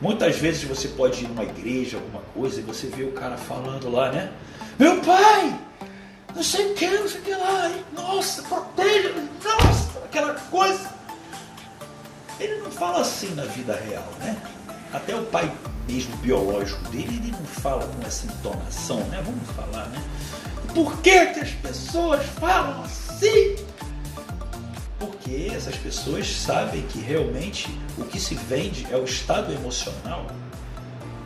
Muitas vezes você pode ir numa igreja, alguma coisa, e você vê o cara falando lá, né? Meu pai! Não sei o que, não sei o que lá, nossa, proteja, nossa, aquela coisa. Ele não fala assim na vida real, né? Até o pai mesmo biológico dele, ele não fala com essa entonação, né? Vamos falar, né? Por que, que as pessoas falam assim? Porque essas pessoas sabem que realmente o que se vende é o estado emocional,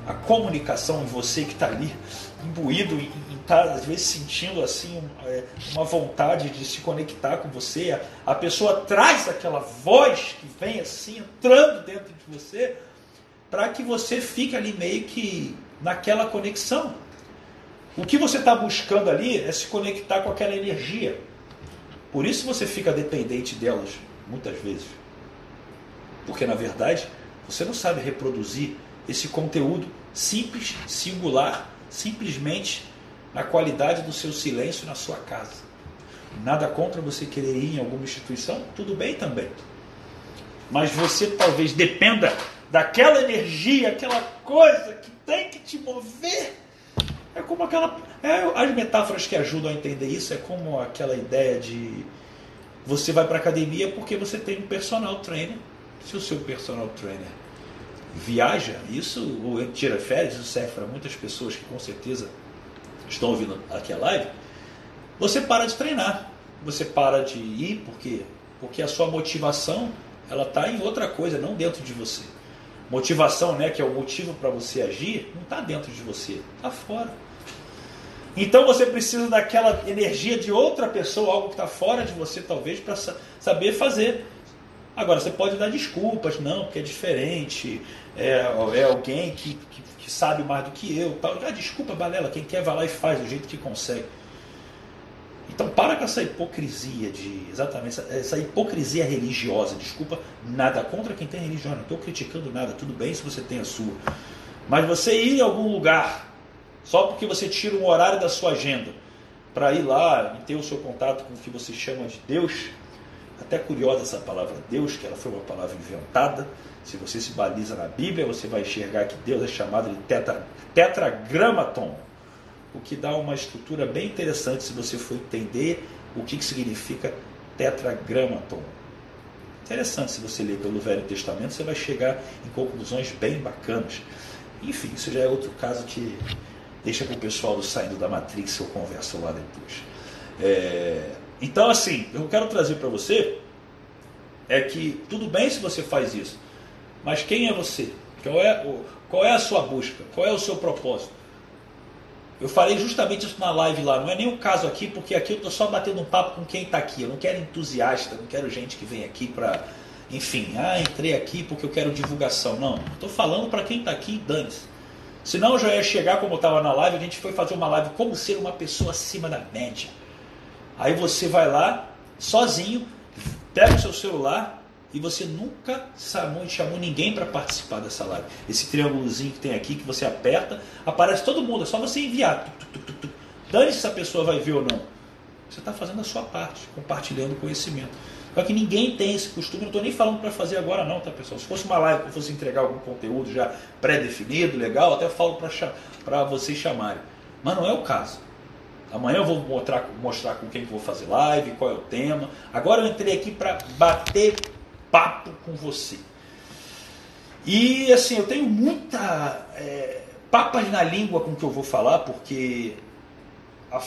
a comunicação em você que está ali imbuído em tá, às vezes sentindo assim é, uma vontade de se conectar com você, a pessoa traz aquela voz que vem assim entrando dentro de você para que você fique ali meio que naquela conexão. O que você está buscando ali é se conectar com aquela energia. Por isso você fica dependente delas muitas vezes. Porque na verdade você não sabe reproduzir esse conteúdo simples, singular, simplesmente na qualidade do seu silêncio na sua casa. Nada contra você querer ir em alguma instituição, tudo bem também. Mas você talvez dependa daquela energia, aquela coisa que tem que te mover é como aquela. É, as metáforas que ajudam a entender isso é como aquela ideia de você vai para academia porque você tem um personal trainer. Se o seu personal trainer viaja, isso ou tira férias, isso serve para muitas pessoas que com certeza estão ouvindo aqui a live. Você para de treinar, você para de ir porque porque a sua motivação ela está em outra coisa, não dentro de você. Motivação, né, que é o motivo para você agir, não está dentro de você, está fora. Então você precisa daquela energia de outra pessoa, algo que está fora de você, talvez, para saber fazer. Agora, você pode dar desculpas, não, porque é diferente, é, é alguém que, que, que, sabe mais do que eu. Tal. Ah, desculpa, balela, quem quer vai lá e faz do jeito que consegue. Então para com essa hipocrisia de. Exatamente, essa, essa hipocrisia religiosa. Desculpa, nada contra quem tem religião, não estou criticando nada, tudo bem se você tem a sua. Mas você ir em algum lugar só porque você tira um horário da sua agenda para ir lá e ter o seu contato com o que você chama de Deus. Até curiosa essa palavra Deus, que ela foi uma palavra inventada. Se você se baliza na Bíblia, você vai enxergar que Deus é chamado de tetra, tetragramaton, o que dá uma estrutura bem interessante se você for entender o que, que significa tetragramaton. Interessante se você ler pelo Velho Testamento, você vai chegar em conclusões bem bacanas. Enfim, isso já é outro caso que Deixa para o pessoal do Saindo da Matrix, eu converso lá depois. É, então, assim, eu quero trazer para você é que tudo bem se você faz isso, mas quem é você? Qual é, qual é a sua busca? Qual é o seu propósito? Eu falei justamente isso na live lá. Não é nenhum caso aqui, porque aqui eu estou só batendo um papo com quem está aqui. Eu não quero entusiasta, não quero gente que vem aqui para, enfim, ah, entrei aqui porque eu quero divulgação. Não, estou falando para quem está aqui, dane-se. Senão eu já ia chegar como estava na live, a gente foi fazer uma live como ser uma pessoa acima da média. Aí você vai lá, sozinho, pega o seu celular e você nunca chamou, chamou ninguém para participar dessa live. Esse triângulozinho que tem aqui, que você aperta, aparece todo mundo, é só você enviar. Dane-se se a pessoa vai ver ou não. Você está fazendo a sua parte, compartilhando conhecimento. Só que ninguém tem esse costume, não estou nem falando para fazer agora não, tá pessoal? Se fosse uma live que eu fosse entregar algum conteúdo já pré-definido, legal, até falo para vocês chamarem. Mas não é o caso. Amanhã eu vou mostrar, mostrar com quem que vou fazer live, qual é o tema. Agora eu entrei aqui para bater papo com você. E assim, eu tenho muita é, papas na língua com o que eu vou falar, porque a,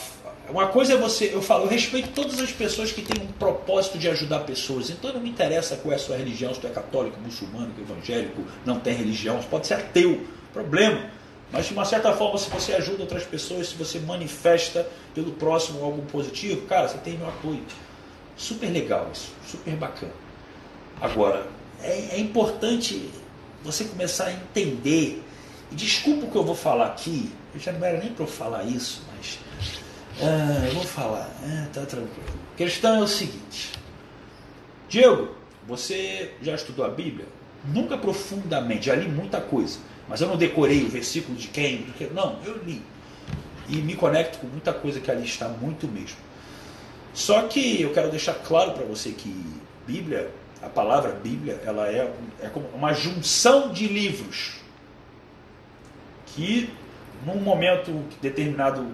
uma coisa é você, eu falo, eu respeito todas as pessoas que têm um propósito de ajudar pessoas. Então não me interessa qual é a sua religião, se tu é católico, muçulmano, evangélico, não tem religião, pode ser ateu, problema. Mas de uma certa forma, se você ajuda outras pessoas, se você manifesta pelo próximo algo positivo, cara, você tem meu apoio. Super legal isso, super bacana. Agora, é, é importante você começar a entender. E desculpa o que eu vou falar aqui, eu já não era nem para eu falar isso, mas ah, eu vou falar, ah, tá tranquilo. A questão é o seguinte: Diego, você já estudou a Bíblia? Nunca profundamente, já li muita coisa, mas eu não decorei o versículo de quem, do que. Não, eu li. E me conecto com muita coisa que ali está, muito mesmo. Só que eu quero deixar claro para você que Bíblia, a palavra Bíblia, ela é, é uma junção de livros. que num momento determinado,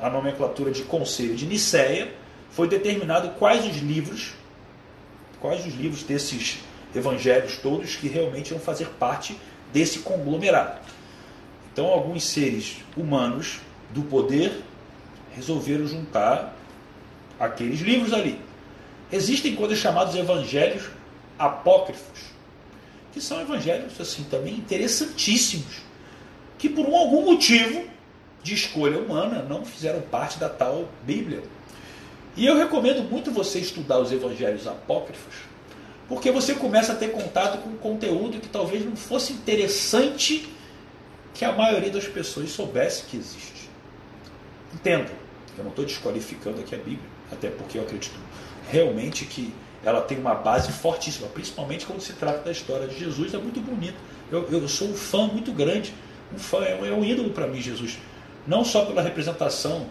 a nomenclatura de conselho de Nicéia, foi determinado quais os livros, quais os livros desses evangelhos todos que realmente iam fazer parte desse conglomerado. Então, alguns seres humanos do poder resolveram juntar aqueles livros ali. Existem coisas chamadas evangelhos apócrifos, que são evangelhos assim também interessantíssimos, que por algum motivo de escolha humana não fizeram parte da tal Bíblia. E eu recomendo muito você estudar os evangelhos apócrifos, porque você começa a ter contato com conteúdo que talvez não fosse interessante que a maioria das pessoas soubesse que existe. Entenda, eu não estou desqualificando aqui a Bíblia, até porque eu acredito realmente que ela tem uma base fortíssima, principalmente quando se trata da história de Jesus, é muito bonito. Eu, eu sou um fã muito grande, um fã, é, é um ídolo para mim, Jesus. Não só pela representação,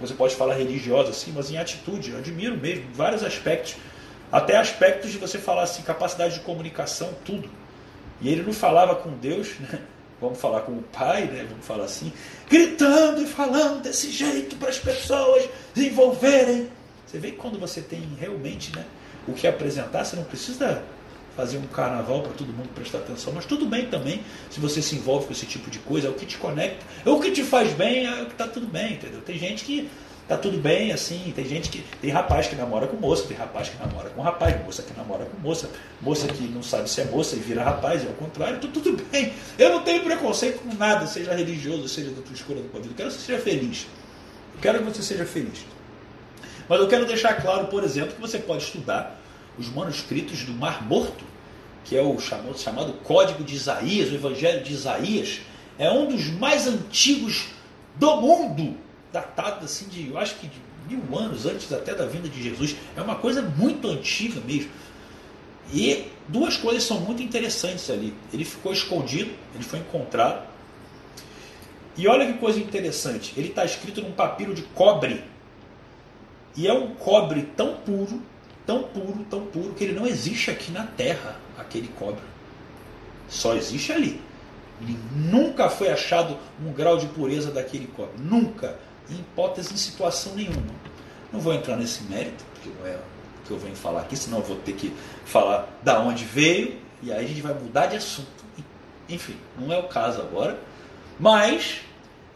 você pode falar religiosa assim, mas em atitude, eu admiro mesmo, vários aspectos. Até aspectos de você falar assim, capacidade de comunicação, tudo. E ele não falava com Deus, né? vamos falar com o Pai, né? vamos falar assim, gritando e falando desse jeito para as pessoas desenvolverem. Você vê que quando você tem realmente né, o que apresentar, você não precisa fazer um carnaval para todo mundo prestar atenção, mas tudo bem também se você se envolve com esse tipo de coisa, é o que te conecta, é o que te faz bem, é o que está tudo bem, entendeu? Tem gente que tá tudo bem, assim, tem gente que. Tem rapaz que namora com moça, tem rapaz que namora com rapaz, moça que namora com moça, moça que não sabe se é moça e vira rapaz, e ao contrário, então tudo bem. Eu não tenho preconceito com nada, seja religioso, seja da tua escolha do. Eu quero que você seja feliz. Eu quero que você seja feliz. Mas eu quero deixar claro, por exemplo, que você pode estudar os manuscritos do Mar Morto, que é o chamado, chamado Código de Isaías, o Evangelho de Isaías, é um dos mais antigos do mundo, datado assim de, eu acho que de mil anos antes até da vinda de Jesus. É uma coisa muito antiga mesmo. E duas coisas são muito interessantes ali. Ele ficou escondido, ele foi encontrado. E olha que coisa interessante, ele está escrito num papiro de cobre. E é um cobre tão puro tão puro, tão puro, que ele não existe aqui na Terra, aquele cobre. Só existe ali. Ele nunca foi achado um grau de pureza daquele cobre. Nunca. Em hipótese, em situação nenhuma. Não vou entrar nesse mérito, porque não é o que eu venho falar aqui, senão eu vou ter que falar da onde veio, e aí a gente vai mudar de assunto. Enfim, não é o caso agora. Mas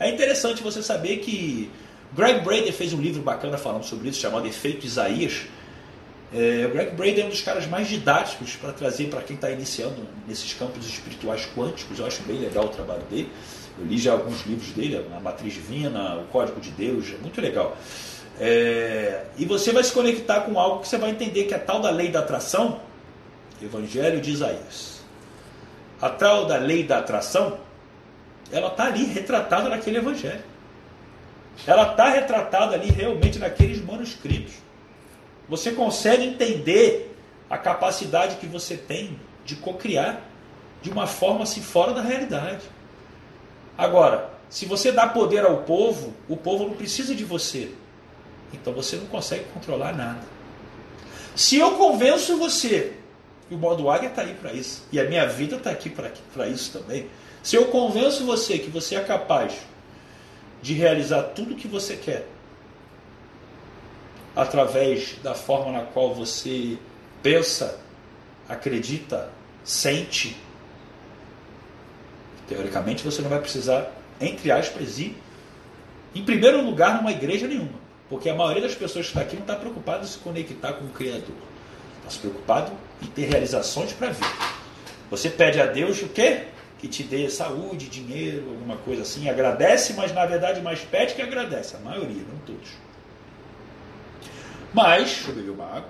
é interessante você saber que Greg Braden fez um livro bacana falando sobre isso, chamado Efeito Isaías é, o Greg Braden é um dos caras mais didáticos para trazer para quem está iniciando nesses campos espirituais quânticos. Eu acho bem legal o trabalho dele. Eu li já alguns livros dele, A Matriz Divina, O Código de Deus, é muito legal. É, e você vai se conectar com algo que você vai entender que é a tal da lei da atração, Evangelho de Isaías. A tal da lei da atração, ela está ali retratada naquele Evangelho. Ela está retratada ali realmente naqueles manuscritos. Você consegue entender a capacidade que você tem de cocriar de uma forma assim fora da realidade. Agora, se você dá poder ao povo, o povo não precisa de você. Então você não consegue controlar nada. Se eu convenço você, e o modo águia está aí para isso, e a minha vida está aqui para isso também. Se eu convenço você que você é capaz de realizar tudo o que você quer, através da forma na qual você pensa, acredita, sente. Teoricamente você não vai precisar, entre aspas, ir em primeiro lugar numa igreja nenhuma. Porque a maioria das pessoas que está aqui não está preocupada em se conectar com o Criador. Está se preocupado em ter realizações para vir. Você pede a Deus o quê? Que te dê saúde, dinheiro, alguma coisa assim. Agradece, mas na verdade mais pede que agradece. A maioria, não todos. Mas, deixa eu beber uma água.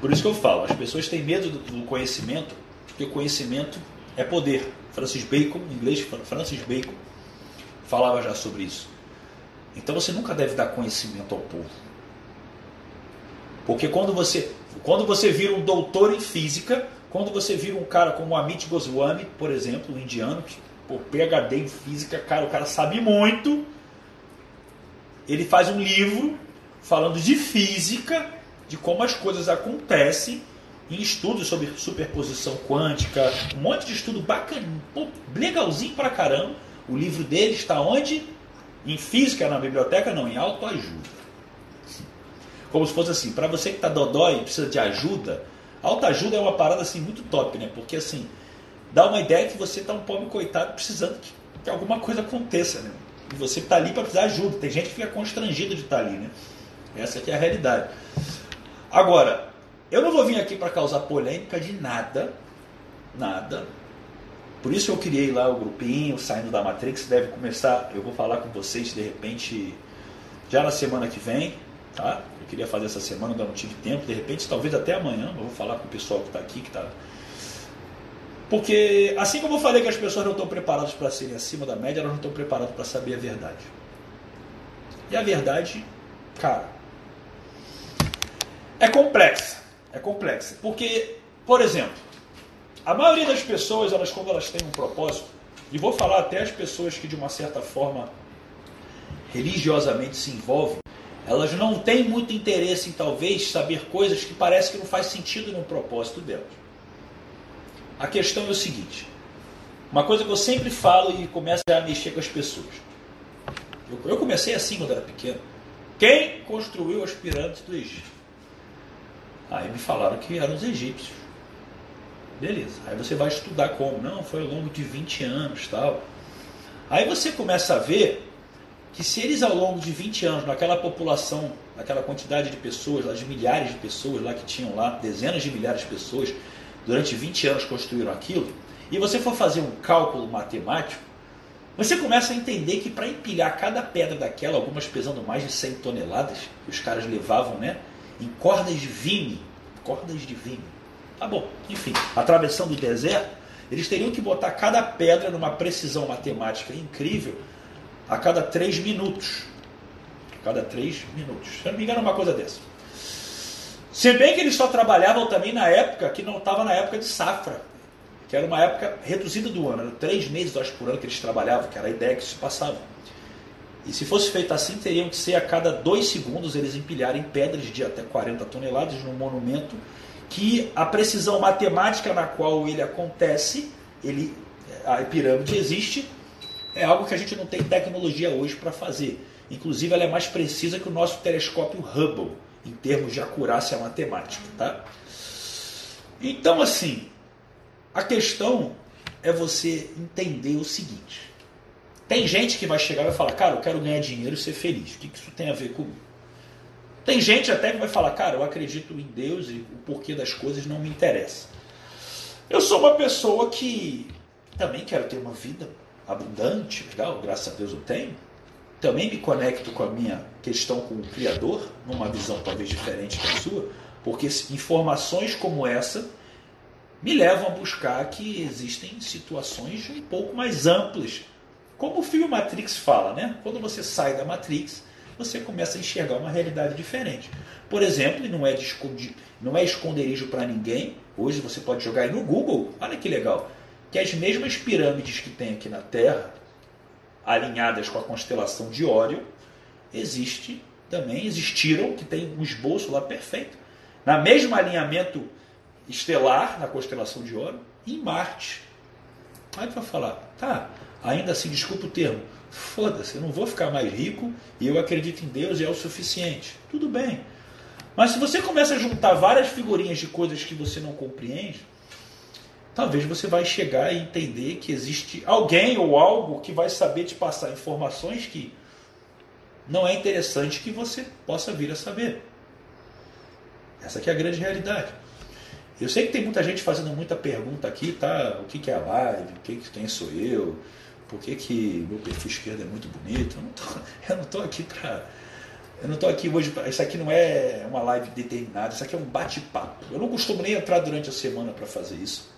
Por isso que eu falo, as pessoas têm medo do conhecimento, porque conhecimento é poder. Francis Bacon, em inglês, Francis Bacon, falava já sobre isso. Então você nunca deve dar conhecimento ao povo. Porque quando você, quando você vira um doutor em física, quando você vira um cara como Amit Goswami, por exemplo, um indiano, que por PhD em física, cara, o cara sabe muito, ele faz um livro falando de física, de como as coisas acontecem, em estudos sobre superposição quântica, um monte de estudo bacana, pô, legalzinho pra caramba. O livro dele está onde? Em física, na biblioteca, não, em autoajuda. Como se fosse assim, para você que está dodói e precisa de ajuda, autoajuda é uma parada assim muito top, né? Porque assim, dá uma ideia que você está um pobre coitado precisando que, que alguma coisa aconteça, né? E você está ali para precisar de ajuda. Tem gente que fica constrangido de estar tá ali, né? Essa aqui é a realidade. Agora, eu não vou vir aqui para causar polêmica de nada, nada. Por isso eu criei lá o grupinho, saindo da Matrix, deve começar, eu vou falar com vocês de repente já na semana que vem, tá? Eu queria fazer essa semana, ainda não tive tempo, de repente talvez até amanhã, eu vou falar com o pessoal que está aqui, que está porque, assim como eu falei que as pessoas não estão preparadas para serem acima da média, elas não estão preparadas para saber a verdade. E a verdade, cara, é complexa. É complexa. Porque, por exemplo, a maioria das pessoas, elas, quando elas têm um propósito, e vou falar até as pessoas que de uma certa forma religiosamente se envolvem, elas não têm muito interesse em talvez saber coisas que parece que não faz sentido no propósito delas. A questão é o seguinte: uma coisa que eu sempre falo e começo a mexer com as pessoas. Eu, eu comecei assim quando era pequeno. Quem construiu as pirâmides do Egito? Aí me falaram que eram os egípcios. Beleza. Aí você vai estudar como? Não, foi ao longo de 20 anos tal. Aí você começa a ver que se eles ao longo de 20 anos, naquela população, naquela quantidade de pessoas, lá de milhares de pessoas lá que tinham lá, dezenas de milhares de pessoas, durante 20 anos construíram aquilo, e você for fazer um cálculo matemático, você começa a entender que para empilhar cada pedra daquela, algumas pesando mais de 100 toneladas, que os caras levavam né, em cordas de vime, cordas de vime. Tá bom, enfim, atravessando o deserto, eles teriam que botar cada pedra numa precisão matemática incrível a cada 3 minutos. A cada 3 minutos. Se eu não me engano, uma coisa dessa. Se bem que eles só trabalhavam também na época que não estava na época de safra, que era uma época reduzida do ano, eram três meses acho, por ano que eles trabalhavam, que era a ideia que se passava. E se fosse feito assim, teriam que ser a cada dois segundos eles empilharem pedras de até 40 toneladas num monumento que a precisão matemática na qual ele acontece, ele, a pirâmide existe, é algo que a gente não tem tecnologia hoje para fazer. Inclusive, ela é mais precisa que o nosso telescópio Hubble em termos de acurácia matemática. Tá? Então, assim, a questão é você entender o seguinte. Tem gente que vai chegar e vai falar, cara, eu quero ganhar dinheiro e ser feliz. O que isso tem a ver comigo? Tem gente até que vai falar, cara, eu acredito em Deus e o porquê das coisas não me interessa. Eu sou uma pessoa que também quero ter uma vida abundante, legal, graças a Deus eu tenho também me conecto com a minha questão com o Criador, numa visão talvez diferente da sua, porque informações como essa me levam a buscar que existem situações um pouco mais amplas. Como o filme Matrix fala, né? Quando você sai da Matrix, você começa a enxergar uma realidade diferente. Por exemplo, e não é, de, não é esconderijo para ninguém, hoje você pode jogar aí no Google, olha que legal, que as mesmas pirâmides que tem aqui na Terra, alinhadas com a constelação de Órion, existe também, existiram, que tem um esboço lá perfeito, na mesmo alinhamento estelar, na constelação de Órion, em Marte. Aí tu vai falar, tá, ainda assim, desculpa o termo, foda-se, eu não vou ficar mais rico e eu acredito em Deus e é o suficiente. Tudo bem. Mas se você começa a juntar várias figurinhas de coisas que você não compreende, talvez você vai chegar e entender que existe alguém ou algo que vai saber te passar informações que não é interessante que você possa vir a saber. Essa é a grande realidade. Eu sei que tem muita gente fazendo muita pergunta aqui, tá? O que, é a live? O que, que quem sou eu? Por que, que meu perfil esquerdo é muito bonito? Eu não estou aqui para eu não estou aqui hoje. Isso aqui não é uma live determinada, isso aqui é um bate-papo. Eu não costumo nem entrar durante a semana para fazer isso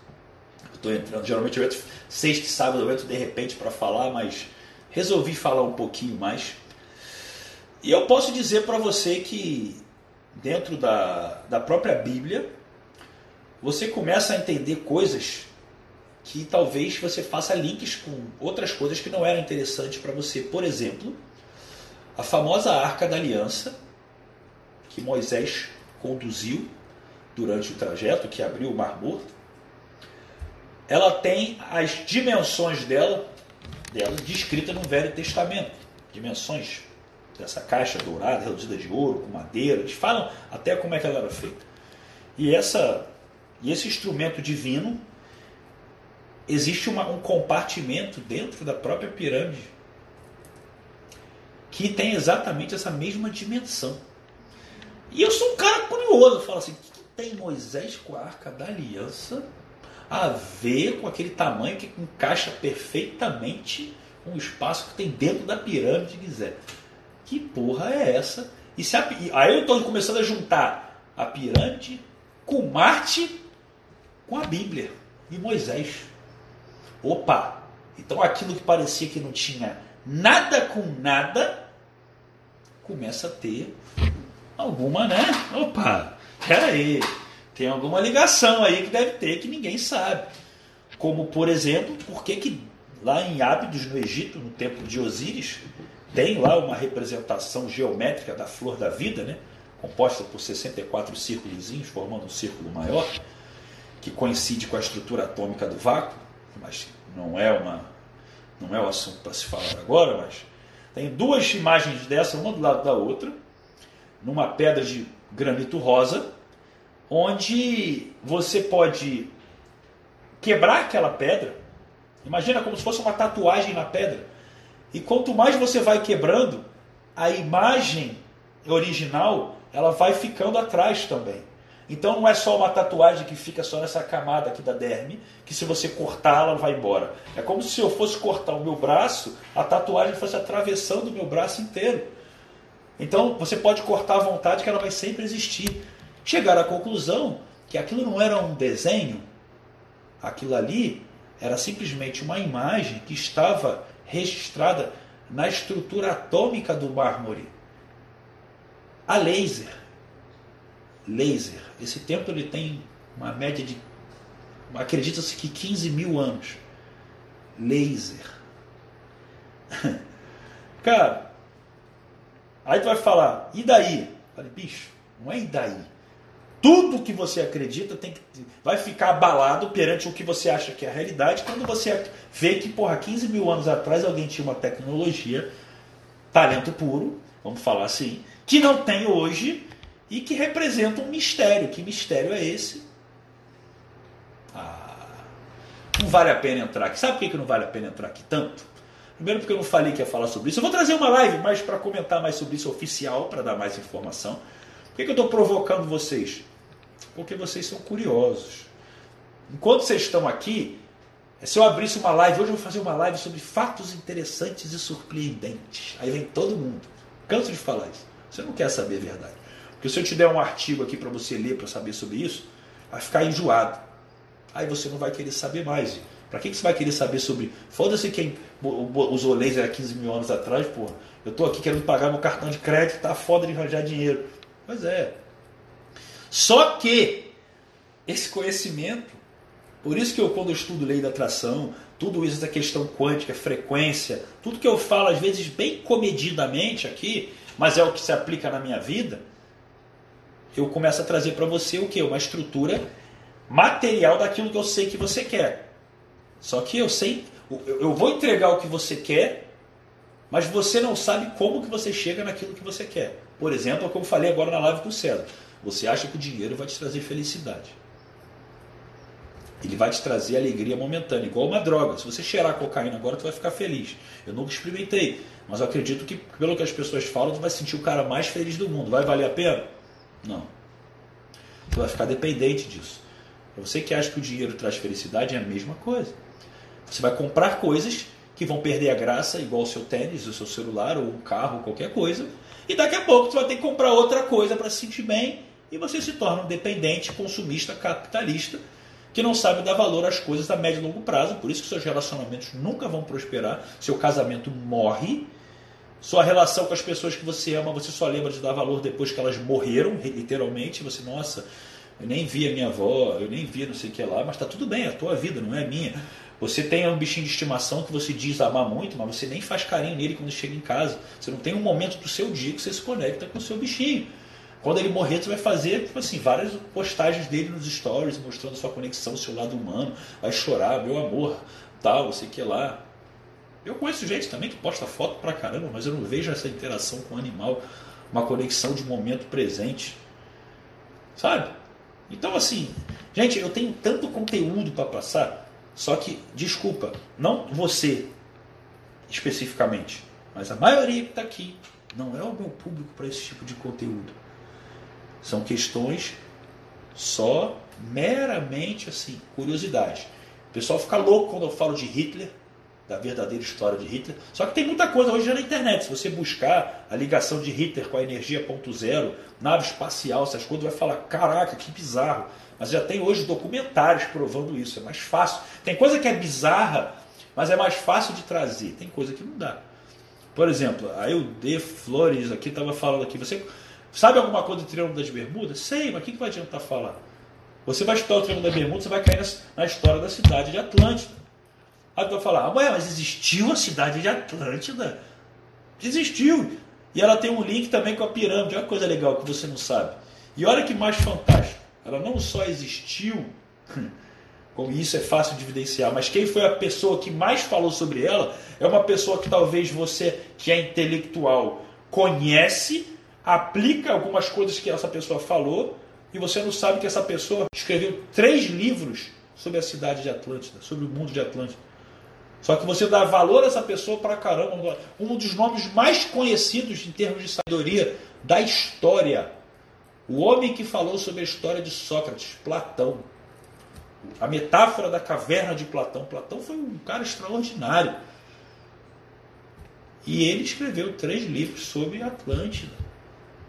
estou entrando. Geralmente eu entro sexta e sábado, eu entro de repente para falar, mas resolvi falar um pouquinho mais. E eu posso dizer para você que dentro da, da própria Bíblia, você começa a entender coisas que talvez você faça links com outras coisas que não eram interessantes para você. Por exemplo, a famosa Arca da Aliança, que Moisés conduziu durante o trajeto, que abriu o Mar Morto, ela tem as dimensões dela, dela descritas no Velho Testamento. Dimensões dessa caixa dourada, reduzida de ouro, com madeira. Eles falam até como é que ela era feita. E, essa, e esse instrumento divino, existe uma, um compartimento dentro da própria pirâmide que tem exatamente essa mesma dimensão. E eu sou um cara curioso, falo assim, o que tem Moisés com a Arca da Aliança a ver com aquele tamanho que encaixa perfeitamente com o espaço que tem dentro da pirâmide de Gizé? Que porra é essa? E se a, aí eu estou começando a juntar a pirâmide com Marte com a Bíblia e Moisés. Opa! Então aquilo que parecia que não tinha nada com nada começa a ter alguma, né? Opa! Peraí! Tem alguma ligação aí que deve ter que ninguém sabe. Como, por exemplo, por que, que lá em Ábidos, no Egito, no templo de Osíris, tem lá uma representação geométrica da flor da vida, né? composta por 64 círculos, formando um círculo maior, que coincide com a estrutura atômica do vácuo, mas não é, uma, não é o assunto para se falar agora, mas tem duas imagens dessa, uma do lado da outra, numa pedra de granito rosa, onde você pode quebrar aquela pedra. Imagina como se fosse uma tatuagem na pedra. E quanto mais você vai quebrando, a imagem original ela vai ficando atrás também. Então não é só uma tatuagem que fica só nessa camada aqui da derme, que se você cortar ela vai embora. É como se eu fosse cortar o meu braço, a tatuagem fosse atravessando o meu braço inteiro. Então você pode cortar à vontade que ela vai sempre existir. Chegar à conclusão que aquilo não era um desenho, aquilo ali era simplesmente uma imagem que estava registrada na estrutura atômica do mármore. A laser. Laser. Esse templo ele tem uma média de. Acredita-se que 15 mil anos. Laser. Cara, aí tu vai falar, e daí? falei, bicho, não é e daí. Tudo que você acredita tem que, vai ficar abalado perante o que você acha que é a realidade quando você vê que, porra, 15 mil anos atrás alguém tinha uma tecnologia, talento puro, vamos falar assim, que não tem hoje e que representa um mistério. Que mistério é esse? Ah, não vale a pena entrar aqui. Sabe por que não vale a pena entrar aqui tanto? Primeiro porque eu não falei que ia falar sobre isso. Eu vou trazer uma live mais para comentar mais sobre isso oficial, para dar mais informação. Por que, que eu estou provocando vocês? Porque vocês são curiosos. Enquanto vocês estão aqui, se eu abrisse uma live, hoje eu vou fazer uma live sobre fatos interessantes e surpreendentes. Aí vem todo mundo. Canso de falar isso. Você não quer saber a verdade. Porque se eu te der um artigo aqui para você ler, para saber sobre isso, vai ficar enjoado. Aí você não vai querer saber mais. Para que, que você vai querer saber sobre. Foda-se quem usou laser há 15 mil anos atrás, porra. Eu estou aqui querendo pagar meu cartão de crédito, tá foda de arranjar dinheiro. Pois é. Só que esse conhecimento, por isso que eu, quando eu estudo lei da atração, tudo isso da questão quântica, frequência, tudo que eu falo, às vezes, bem comedidamente aqui, mas é o que se aplica na minha vida, eu começo a trazer para você o que? Uma estrutura material daquilo que eu sei que você quer. Só que eu sei, eu vou entregar o que você quer, mas você não sabe como que você chega naquilo que você quer. Por exemplo, é como eu falei agora na live com o César. Você acha que o dinheiro vai te trazer felicidade. Ele vai te trazer alegria momentânea, igual uma droga. Se você cheirar cocaína agora, tu vai ficar feliz. Eu nunca experimentei, mas eu acredito que, pelo que as pessoas falam, tu vai sentir o cara mais feliz do mundo. Vai valer a pena? Não. Tu vai ficar dependente disso. Você que acha que o dinheiro traz felicidade é a mesma coisa. Você vai comprar coisas que vão perder a graça, igual o seu tênis, o seu celular, ou um carro, qualquer coisa. E daqui a pouco tu vai ter que comprar outra coisa para se sentir bem e você se torna um dependente, consumista, capitalista que não sabe dar valor às coisas a médio e longo prazo, por isso que seus relacionamentos nunca vão prosperar, seu casamento morre, sua relação com as pessoas que você ama, você só lembra de dar valor depois que elas morreram, literalmente, você, nossa, eu nem vi a minha avó, eu nem vi não sei o que lá, mas está tudo bem, é a tua vida, não é minha. Você tem um bichinho de estimação que você diz amar muito, mas você nem faz carinho nele quando chega em casa. Você não tem um momento do seu dia que você se conecta com o seu bichinho. Quando ele morrer, você vai fazer, tipo assim, várias postagens dele nos stories, mostrando sua conexão, seu lado humano. Vai chorar, meu amor, tal, sei que lá. Eu conheço gente também que posta foto pra caramba, mas eu não vejo essa interação com o animal, uma conexão de momento presente. Sabe? Então, assim, gente, eu tenho tanto conteúdo para passar, só que, desculpa, não você especificamente, mas a maioria que está aqui não é o meu público para esse tipo de conteúdo. São questões só meramente assim, curiosidade. O pessoal fica louco quando eu falo de Hitler, da verdadeira história de Hitler. Só que tem muita coisa hoje já na internet. Se você buscar a ligação de Hitler com a energia ponto zero, nave espacial, essas coisas, vai falar, caraca, que bizarro. Mas já tem hoje documentários provando isso. É mais fácil. Tem coisa que é bizarra, mas é mais fácil de trazer. Tem coisa que não dá. Por exemplo, a Eude Flores aqui estava falando aqui. Você sabe alguma coisa do Triângulo das Bermudas? Sei, mas o que, que vai adiantar falar? Você vai estudar o Triângulo das Bermudas, você vai cair na história da cidade de Atlântida. Aí tu vai falar, ah, mas existiu a cidade de Atlântida? Existiu. E ela tem um link também com a pirâmide. Olha que coisa legal que você não sabe. E olha que mais fantástico. Ela não só existiu, como isso é fácil de evidenciar, mas quem foi a pessoa que mais falou sobre ela é uma pessoa que talvez você, que é intelectual, conhece, aplica algumas coisas que essa pessoa falou, e você não sabe que essa pessoa escreveu três livros sobre a cidade de Atlântida, sobre o mundo de Atlântida. Só que você dá valor a essa pessoa para caramba. Um dos nomes mais conhecidos em termos de sabedoria da história. O homem que falou sobre a história de Sócrates, Platão. A metáfora da caverna de Platão. Platão foi um cara extraordinário. E ele escreveu três livros sobre Atlântida.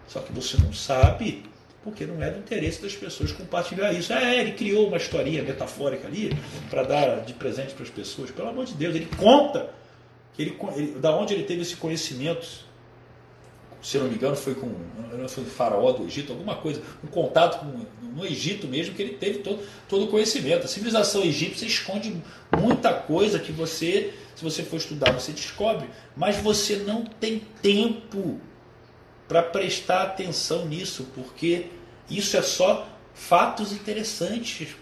Só que você não sabe porque não é do interesse das pessoas compartilhar isso. É, ele criou uma historinha metafórica ali para dar de presente para as pessoas. Pelo amor de Deus, ele conta ele, ele, da onde ele teve esse conhecimento. Se não me engano, foi com foi faraó do Egito, alguma coisa, um contato com, no Egito mesmo, que ele teve todo, todo o conhecimento. A civilização egípcia esconde muita coisa que você, se você for estudar, você descobre, mas você não tem tempo para prestar atenção nisso, porque isso é só fatos interessantes.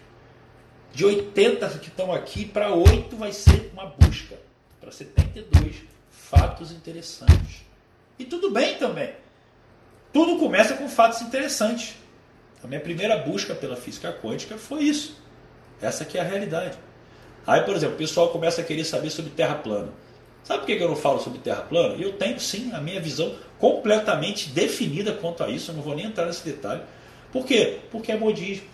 De 80 que estão aqui, para 8 vai ser uma busca. Para 72, fatos interessantes. E tudo bem também. Tudo começa com fatos interessantes. A minha primeira busca pela física quântica foi isso. Essa é a realidade. Aí, por exemplo, o pessoal começa a querer saber sobre terra plana. Sabe por que eu não falo sobre terra plana? Eu tenho sim a minha visão completamente definida quanto a isso, eu não vou nem entrar nesse detalhe. Por quê? Porque é modismo.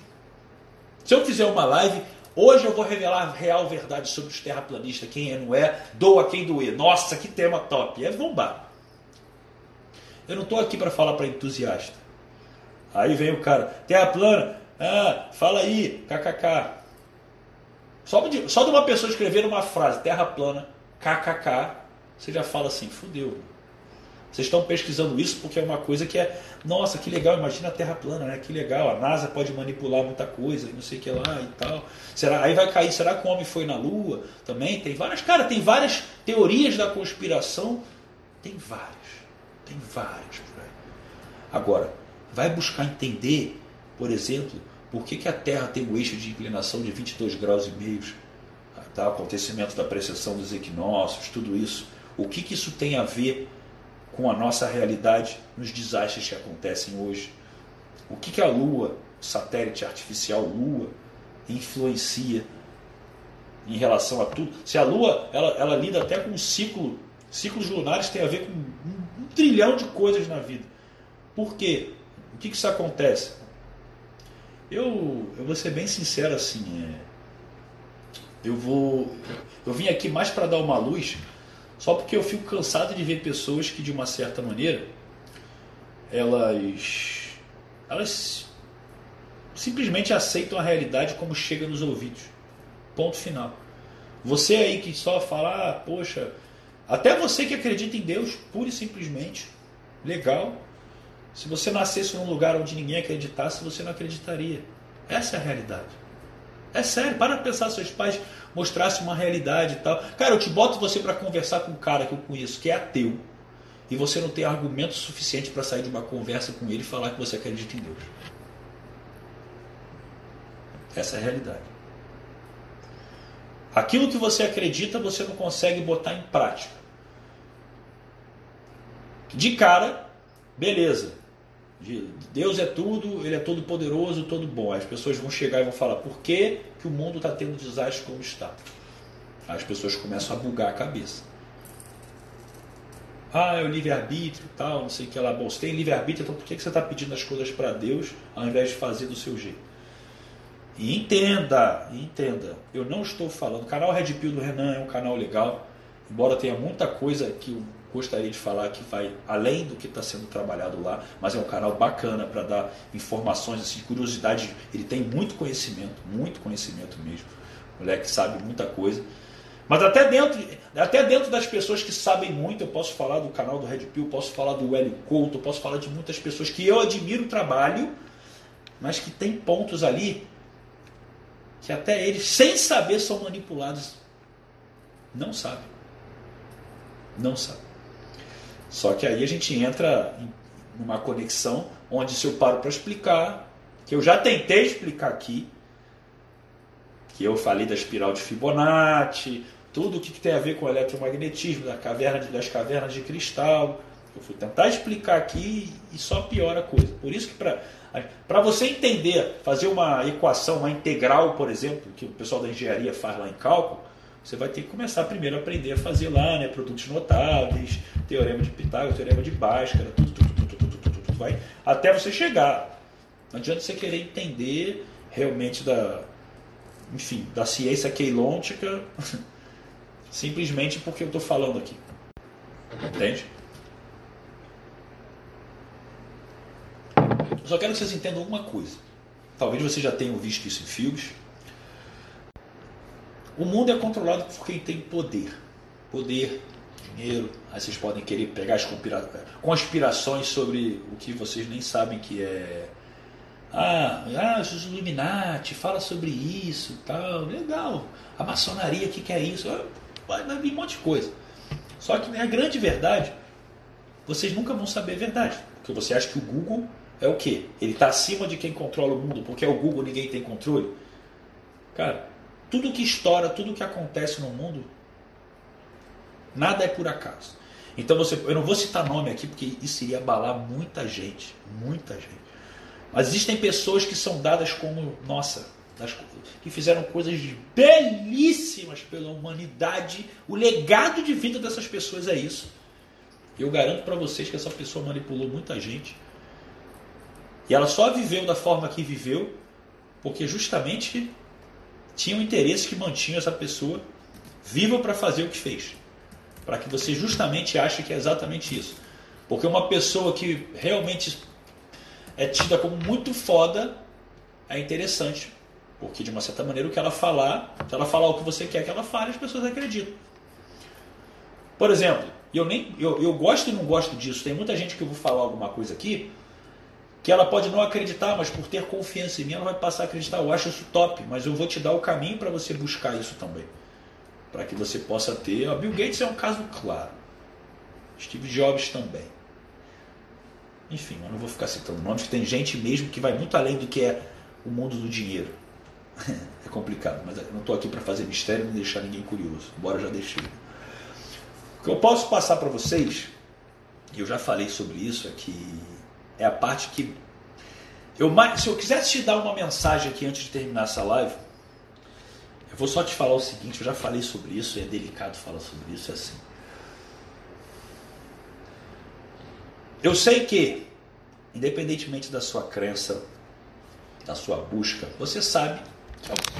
Se eu fizer uma live, hoje eu vou revelar a real verdade sobre os terraplanistas, quem é, não é, doa quem doer. Nossa, que tema top! É bombar. Eu não estou aqui para falar para entusiasta. Aí vem o cara, terra plana, ah, fala aí, kkk. Só de, só de uma pessoa escrever uma frase, terra plana, kkk, você já fala assim, fudeu. Vocês estão pesquisando isso porque é uma coisa que é, nossa, que legal, imagina a Terra plana, né? Que legal, a NASA pode manipular muita coisa não sei o que lá e tal. Será, aí vai cair, será que o homem foi na Lua? Também tem várias, cara, tem várias teorias da conspiração, tem várias, tem várias por aí. Agora, vai buscar entender, por exemplo, por que, que a Terra tem um eixo de inclinação de 22 graus e meio, tá? acontecimento da precessão dos equinócios, tudo isso. O que, que isso tem a ver com a nossa realidade nos desastres que acontecem hoje. O que, que a Lua, o satélite artificial Lua, influencia em relação a tudo? Se a Lua ela, ela lida até com um ciclo, ciclos lunares tem a ver com um trilhão de coisas na vida. Por quê? O que, que isso acontece? Eu, eu vou ser bem sincero assim. É, eu vou. Eu vim aqui mais para dar uma luz só porque eu fico cansado de ver pessoas que, de uma certa maneira, elas, elas simplesmente aceitam a realidade como chega nos ouvidos. Ponto final. Você aí que só fala, ah, poxa, até você que acredita em Deus, pura e simplesmente, legal. Se você nascesse num lugar onde ninguém acreditasse, você não acreditaria. Essa é a realidade. É sério, para pensar seus pais mostrassem uma realidade e tal. Cara, eu te boto você para conversar com um cara que eu conheço que é ateu. e você não tem argumento suficiente para sair de uma conversa com ele e falar que você acredita em Deus. Essa é a realidade. Aquilo que você acredita, você não consegue botar em prática. De cara, beleza. Deus é tudo, Ele é todo poderoso, todo bom. As pessoas vão chegar e vão falar: por que, que o mundo está tendo desastre como está? As pessoas começam a bugar a cabeça. Ah, é o livre-arbítrio tal, não sei o que lá. Bom, se tem livre-arbítrio, então por que, que você está pedindo as coisas para Deus ao invés de fazer do seu jeito? E entenda, entenda, eu não estou falando. O canal Red Pill do Renan é um canal legal, embora tenha muita coisa que eu gostaria de falar que vai além do que está sendo trabalhado lá, mas é um canal bacana para dar informações, assim, curiosidade. Ele tem muito conhecimento, muito conhecimento mesmo. O moleque sabe muita coisa. Mas até dentro, até dentro das pessoas que sabem muito, eu posso falar do canal do Red Pill, posso falar do Hélio Couto, posso falar de muitas pessoas que eu admiro o trabalho, mas que tem pontos ali que até eles, sem saber, são manipulados. Não sabem. Não sabem. Só que aí a gente entra em uma conexão onde se eu paro para explicar, que eu já tentei explicar aqui, que eu falei da espiral de Fibonacci, tudo o que tem a ver com o eletromagnetismo, da caverna das cavernas de cristal. Eu fui tentar explicar aqui e só piora a coisa. Por isso que para para você entender, fazer uma equação, uma integral, por exemplo, que o pessoal da engenharia faz lá em cálculo, você vai ter que começar primeiro a aprender a fazer lá, né, produtos notáveis, teorema de Pitágoras, teorema de Bhaskara, tudo, tudo, tudo, tudo, tudo, tudo, vai até você chegar. Não adianta você querer entender realmente da, enfim, da ciência queilôntica simplesmente porque eu estou falando aqui. Entende? Eu só quero que vocês entendam uma coisa. Talvez vocês já tenham visto isso em filmes. O mundo é controlado por quem tem poder. Poder, dinheiro. Aí vocês podem querer pegar as conspirações sobre o que vocês nem sabem que é. Ah, ah os Illuminati, fala sobre isso tal. Legal. A maçonaria, o que, que é isso? Ah, vai vir um monte de coisa. Só que a grande verdade, vocês nunca vão saber a verdade. Porque você acha que o Google é o que? Ele está acima de quem controla o mundo, porque é o Google ninguém tem controle? Cara, tudo que estoura, tudo que acontece no mundo, nada é por acaso. Então você, eu não vou citar nome aqui porque isso iria abalar muita gente, muita gente. Mas existem pessoas que são dadas como, nossa, das, que fizeram coisas belíssimas pela humanidade. O legado de vida dessas pessoas é isso. Eu garanto para vocês que essa pessoa manipulou muita gente. E ela só viveu da forma que viveu porque justamente tinha um interesse que mantinha essa pessoa viva para fazer o que fez. Para que você justamente ache que é exatamente isso. Porque uma pessoa que realmente é tida como muito foda é interessante. Porque de uma certa maneira o que ela falar, se ela falar o que você quer que ela fale, as pessoas acreditam. Por exemplo, eu nem eu, eu gosto e não gosto disso. Tem muita gente que eu vou falar alguma coisa aqui que ela pode não acreditar, mas por ter confiança em mim, ela vai passar a acreditar. Eu acho isso top, mas eu vou te dar o caminho para você buscar isso também. Para que você possa ter. Bill Gates é um caso claro. Steve Jobs também. Enfim, eu não vou ficar citando nomes, que tem gente mesmo que vai muito além do que é o mundo do dinheiro. é complicado, mas eu não estou aqui para fazer mistério e não deixar ninguém curioso, embora eu já deixei. O que eu posso passar para vocês, e eu já falei sobre isso, é que é a parte que. Eu, se eu quisesse te dar uma mensagem aqui antes de terminar essa live, eu vou só te falar o seguinte: eu já falei sobre isso, é delicado falar sobre isso, é assim. Eu sei que, independentemente da sua crença, da sua busca, você sabe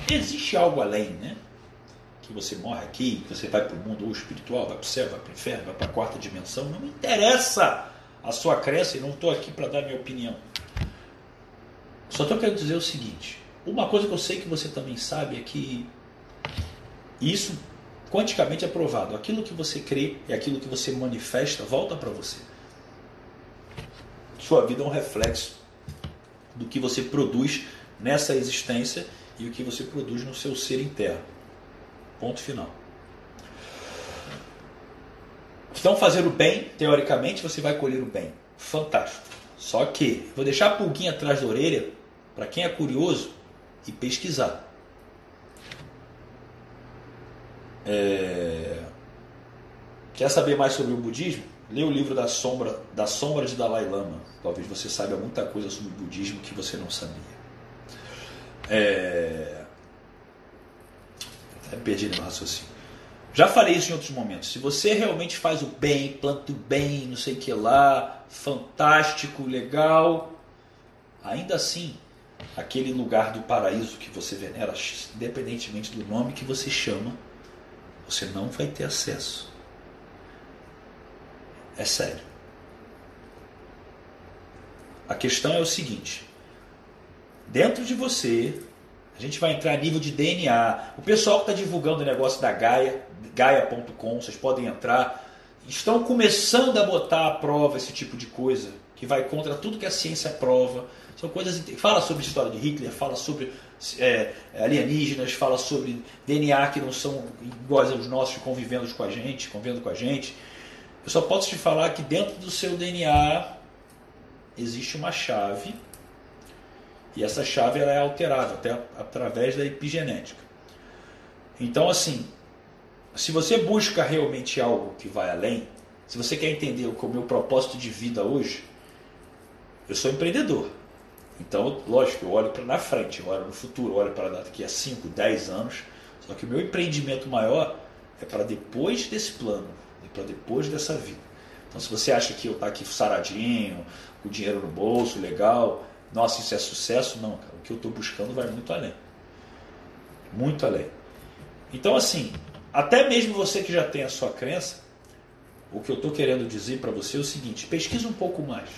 que existe algo além, né? Que você morre aqui, que você vai para o mundo espiritual, vai para o céu, vai para o inferno, vai para a quarta dimensão, não interessa a sua crença e não estou aqui para dar minha opinião. Só estou querendo dizer o seguinte: uma coisa que eu sei que você também sabe é que isso quanticamente é provado. Aquilo que você crê e aquilo que você manifesta volta para você. Sua vida é um reflexo do que você produz nessa existência e o que você produz no seu ser interno. Ponto final. Então, fazer o bem, teoricamente, você vai colher o bem. Fantástico. Só que, vou deixar a pulguinha atrás da orelha, para quem é curioso, e pesquisar. É... Quer saber mais sobre o budismo? Lê o livro da sombra, da sombra de Dalai Lama. Talvez você saiba muita coisa sobre o budismo que você não sabia. É... Até perdi no raciocínio. Já falei isso em outros momentos. Se você realmente faz o bem, planta o bem, não sei o que lá, fantástico, legal, ainda assim, aquele lugar do paraíso que você venera, independentemente do nome que você chama, você não vai ter acesso. É sério. A questão é o seguinte: dentro de você, a gente vai entrar a nível de DNA. O pessoal que está divulgando o negócio da Gaia, gaia.com, vocês podem entrar. Estão começando a botar à prova esse tipo de coisa, que vai contra tudo que a ciência prova. São coisas. Fala sobre a história de Hitler, fala sobre é, alienígenas, fala sobre DNA que não são iguais aos nossos convivendo com a gente, convivendo com a gente. Eu só posso te falar que dentro do seu DNA existe uma chave e essa chave ela é alterável até através da epigenética. Então, assim, se você busca realmente algo que vai além, se você quer entender o que é o meu propósito de vida hoje, eu sou empreendedor. Então, lógico, eu olho para na frente, eu olho no futuro, eu olho para daqui a 5, 10 anos. Só que o meu empreendimento maior é para depois desse plano, para depois dessa vida. Então, se você acha que eu estou tá aqui saradinho, com dinheiro no bolso, legal, nossa, isso é sucesso, não, cara. O que eu estou buscando vai muito além. Muito além. Então, assim, até mesmo você que já tem a sua crença, o que eu estou querendo dizer para você é o seguinte: pesquisa um pouco mais.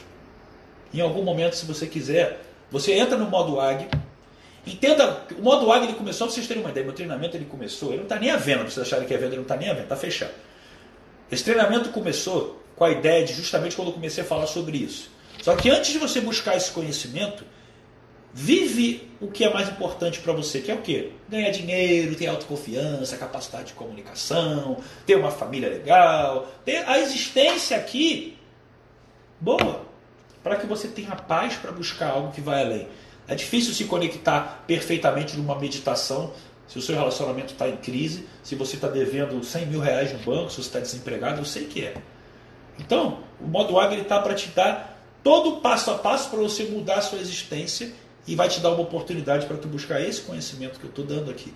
Em algum momento, se você quiser, você entra no modo AG. Entenda, o modo AG ele começou, para vocês terem uma ideia, meu treinamento ele começou, ele não está nem à venda, vocês acharem que é venda, ele não está nem à venda, está fechado. Esse treinamento começou com a ideia de justamente quando eu comecei a falar sobre isso. Só que antes de você buscar esse conhecimento, vive o que é mais importante para você, que é o quê? Ganhar dinheiro, ter autoconfiança, capacidade de comunicação, ter uma família legal, ter a existência aqui boa, para que você tenha paz para buscar algo que vai além. É difícil se conectar perfeitamente numa meditação se o seu relacionamento está em crise, se você está devendo 100 mil reais no banco, se você está desempregado, eu sei que é. Então, o modo águia está para te dar todo passo a passo para você mudar a sua existência e vai te dar uma oportunidade para tu buscar esse conhecimento que eu estou dando aqui,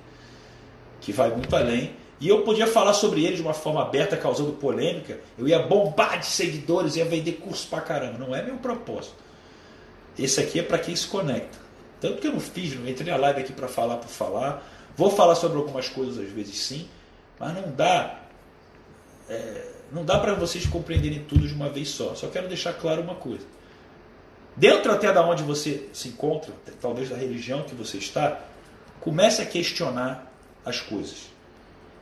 que vai muito além. E eu podia falar sobre ele de uma forma aberta, causando polêmica. Eu ia bombar de seguidores, ia vender curso pra caramba. Não é meu propósito. Esse aqui é para quem se conecta. Tanto que eu não fiz, não entrei na live aqui para falar por falar Vou falar sobre algumas coisas às vezes sim, mas não dá. É, não dá para vocês compreenderem tudo de uma vez só. Só quero deixar claro uma coisa. Dentro até da onde você se encontra, talvez da religião que você está, comece a questionar as coisas.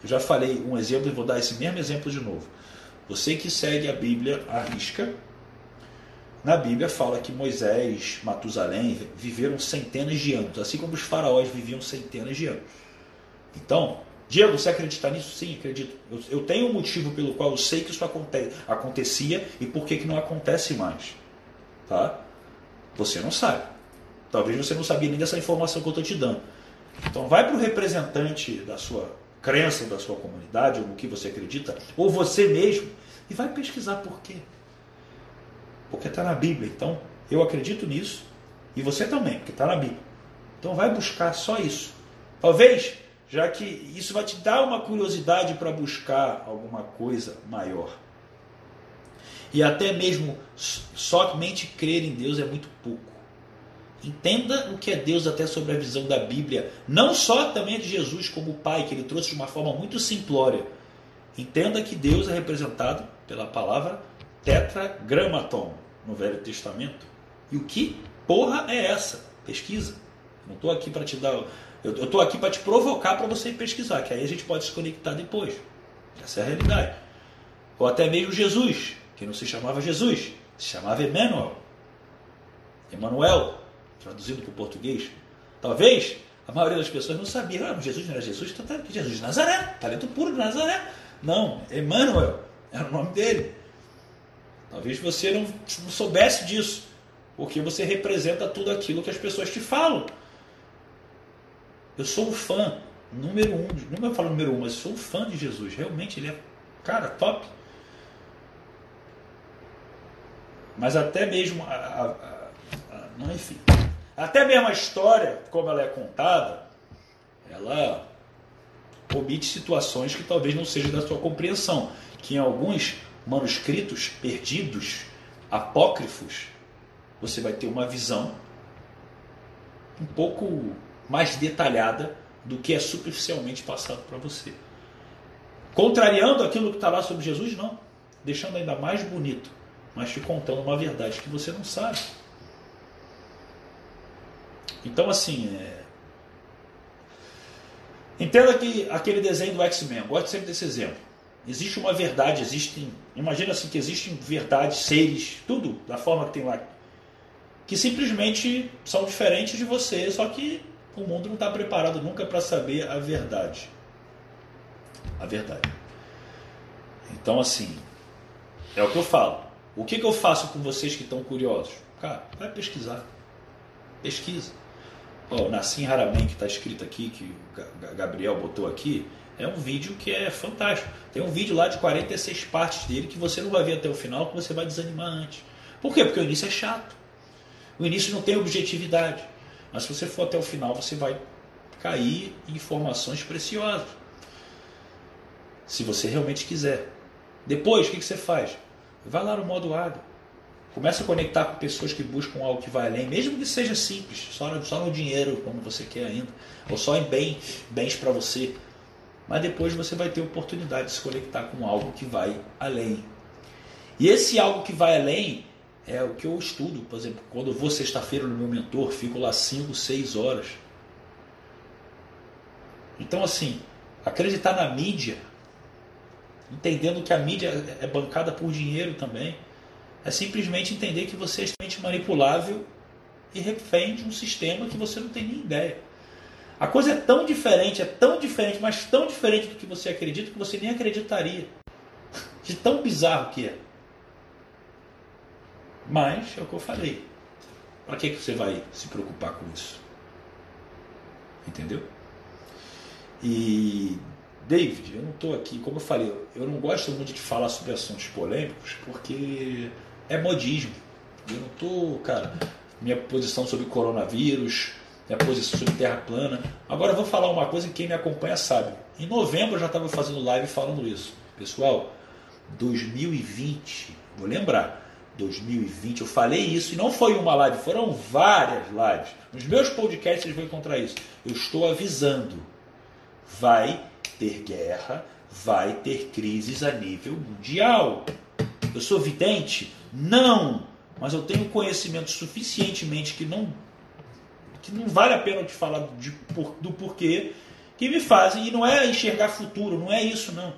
Eu já falei um exemplo e vou dar esse mesmo exemplo de novo. Você que segue a Bíblia à risca, na Bíblia fala que Moisés, Matusalém viveram centenas de anos, assim como os faraós viviam centenas de anos. Então, Diego, você acredita nisso? Sim, acredito. Eu, eu, tenho um motivo pelo qual eu sei que isso aconte, acontecia e por que, que não acontece mais. Tá? Você não sabe. Talvez você não sabia nem dessa informação que eu estou te dando. Então vai para o representante da sua crença, da sua comunidade, ou no que você acredita, ou você mesmo, e vai pesquisar por quê. Porque está na Bíblia. Então, eu acredito nisso, e você também, porque está na Bíblia. Então vai buscar só isso. Talvez já que isso vai te dar uma curiosidade para buscar alguma coisa maior. E até mesmo somente crer em Deus é muito pouco. Entenda o que é Deus até sobre a visão da Bíblia, não só também de Jesus como Pai, que ele trouxe de uma forma muito simplória. Entenda que Deus é representado pela palavra tetragramaton no Velho Testamento. E o que porra é essa? Pesquisa. Não estou aqui para te dar eu estou aqui para te provocar para você pesquisar, que aí a gente pode se conectar depois. Essa é a realidade. Ou até mesmo Jesus, que não se chamava Jesus, se chamava Emmanuel. Emanuel, traduzido para o português. Talvez a maioria das pessoas não sabia, ah, Jesus não era Jesus, então tá Jesus de Nazaré, talento puro de Nazaré. Não, Emmanuel, Era o nome dele. Talvez você não, não soubesse disso, porque você representa tudo aquilo que as pessoas te falam. Eu sou um fã número um, não vou falar número um, mas sou um fã de Jesus. Realmente ele é, cara, top. Mas até mesmo a, a, a, não, enfim, até mesmo a história, como ela é contada, ela omite situações que talvez não sejam da sua compreensão, que em alguns manuscritos perdidos, apócrifos, você vai ter uma visão um pouco mais detalhada do que é superficialmente passado para você. Contrariando aquilo que está lá sobre Jesus, não. Deixando ainda mais bonito, mas te contando uma verdade que você não sabe. Então, assim, é... entenda que aquele desenho do X-Men, gosto sempre desse exemplo. Existe uma verdade, existem. Imagina assim que existem verdades, seres, tudo da forma que tem lá, que simplesmente são diferentes de você, só que o mundo não está preparado nunca para saber a verdade. A verdade. Então, assim, é o que eu falo. O que, que eu faço com vocês que estão curiosos? Cara, vai pesquisar. Pesquisa. Oh, Nassim Haramen, que está escrito aqui, que o Gabriel botou aqui, é um vídeo que é fantástico. Tem um vídeo lá de 46 partes dele que você não vai ver até o final, que você vai desanimar antes. Por quê? Porque o início é chato. O início não tem objetividade. Mas se você for até o final, você vai cair em informações preciosas. Se você realmente quiser. Depois, o que você faz? Vai lá no modo água. Começa a conectar com pessoas que buscam algo que vai além, mesmo que seja simples, só no, só no dinheiro, como você quer ainda, ou só em bens, bens para você. Mas depois você vai ter oportunidade de se conectar com algo que vai além. E esse algo que vai além é o que eu estudo. Por exemplo, quando eu vou sexta-feira no meu mentor, fico lá 5, 6 horas. Então, assim, acreditar na mídia, entendendo que a mídia é bancada por dinheiro também, é simplesmente entender que você é extremamente manipulável e refém de um sistema que você não tem nem ideia. A coisa é tão diferente, é tão diferente, mas tão diferente do que você acredita que você nem acreditaria. De tão bizarro que é. Mas é o que eu falei. Para que, que você vai se preocupar com isso? Entendeu? E David, eu não estou aqui, como eu falei, eu não gosto muito de falar sobre assuntos polêmicos porque é modismo. Eu não estou, cara, minha posição sobre coronavírus, minha posição sobre terra plana. Agora eu vou falar uma coisa que quem me acompanha sabe. Em novembro eu já estava fazendo live falando isso. Pessoal, 2020, vou lembrar, 2020. Eu falei isso e não foi uma live, foram várias lives. Nos meus podcasts vocês vão encontrar isso. Eu estou avisando. Vai ter guerra, vai ter crises a nível mundial. Eu sou vidente? Não. Mas eu tenho conhecimento suficientemente que não que não vale a pena te falar de, do porquê que me fazem e não é enxergar futuro, não é isso não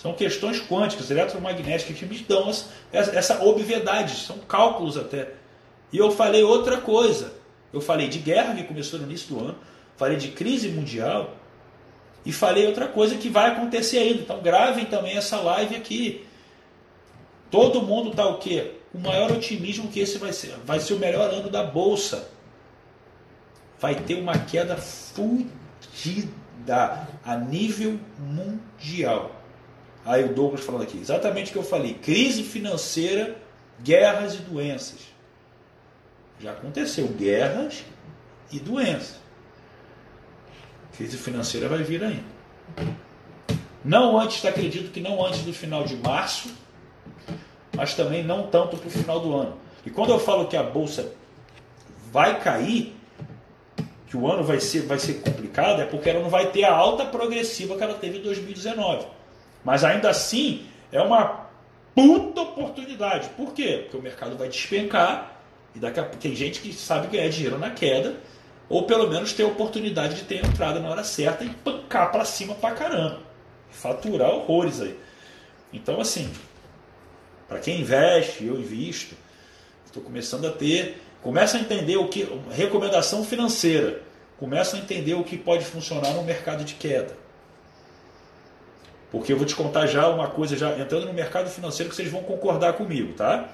são questões quânticas, eletromagnéticas, que me dão essa, essa obviedade, são cálculos até. E eu falei outra coisa. Eu falei de guerra que começou no início do ano, falei de crise mundial e falei outra coisa que vai acontecer ainda. Então gravem também essa live aqui. Todo mundo está o quê? O maior otimismo que esse vai ser. Vai ser o melhor ano da bolsa. Vai ter uma queda fudida a nível mundial. Aí o Douglas falando aqui, exatamente o que eu falei: crise financeira, guerras e doenças. Já aconteceu, guerras e doenças. Crise financeira vai vir ainda. Não antes, acredito que não antes do final de março, mas também não tanto para o final do ano. E quando eu falo que a bolsa vai cair, que o ano vai ser, vai ser complicado, é porque ela não vai ter a alta progressiva que ela teve em 2019. Mas ainda assim, é uma puta oportunidade. Por quê? Porque o mercado vai despencar e daqui a tem gente que sabe ganhar dinheiro na queda, ou pelo menos ter a oportunidade de ter entrada na hora certa e pancar para cima pra caramba. Faturar horrores aí. Então, assim, para quem investe, eu invisto, estou começando a ter, começa a entender o que. Recomendação financeira. Começa a entender o que pode funcionar no mercado de queda. Porque eu vou te contar já uma coisa, já entrando no mercado financeiro, que vocês vão concordar comigo, tá?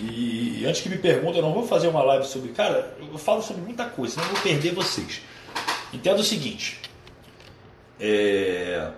E antes que me perguntem, eu não vou fazer uma live sobre. Cara, eu falo sobre muita coisa, senão eu vou perder vocês. Entenda o seguinte: é,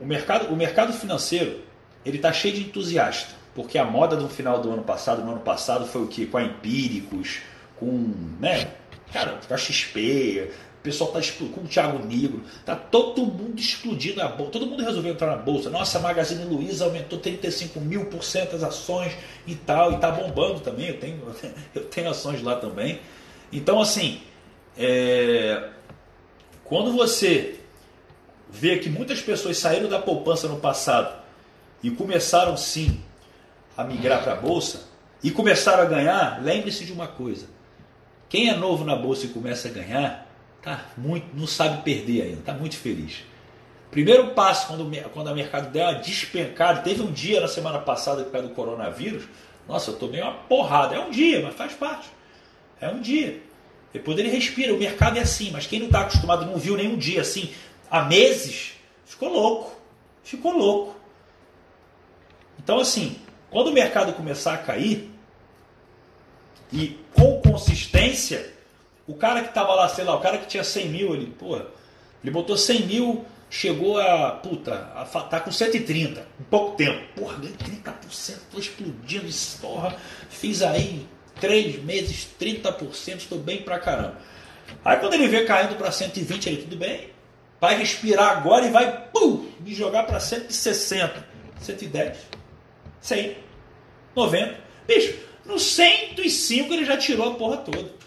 o, mercado, o mercado financeiro ele está cheio de entusiasta, porque a moda do final do ano passado, no ano passado, foi o que? Com a Empíricos, com. Né, cara, com a XP, pessoal tá com o Thiago Negro, tá todo mundo explodindo a bolsa, todo mundo resolveu entrar na bolsa. Nossa, a Magazine Luiza aumentou 35 mil por cento as ações e tal, e tá bombando também. Eu tenho, eu tenho ações lá também. Então, assim, é, quando você vê que muitas pessoas saíram da poupança no passado e começaram sim a migrar para a bolsa e começaram a ganhar, lembre-se de uma coisa: quem é novo na bolsa e começa a ganhar, tá muito, não sabe perder ainda, tá muito feliz. Primeiro passo quando, quando a mercado deu uma despencada, teve um dia na semana passada por causa do coronavírus, nossa, eu tomei uma porrada. É um dia, mas faz parte. É um dia. Depois ele respira, o mercado é assim, mas quem não está acostumado, não viu nenhum dia assim, há meses, ficou louco. Ficou louco. Então, assim, quando o mercado começar a cair, e com consistência, o cara que estava lá, sei lá, o cara que tinha 100 mil, ele, porra, ele botou 100 mil, chegou a, puta, a, tá com 130, em pouco tempo. Porra, ganhei 30%, tô explodindo, porra, fiz aí 3 meses, 30%, estou bem pra caramba. Aí quando ele vê caindo para 120, ele, tudo bem, vai respirar agora e vai, pum, me jogar para 160, 110, 100, 90. Bicho, no 105 ele já tirou a porra toda.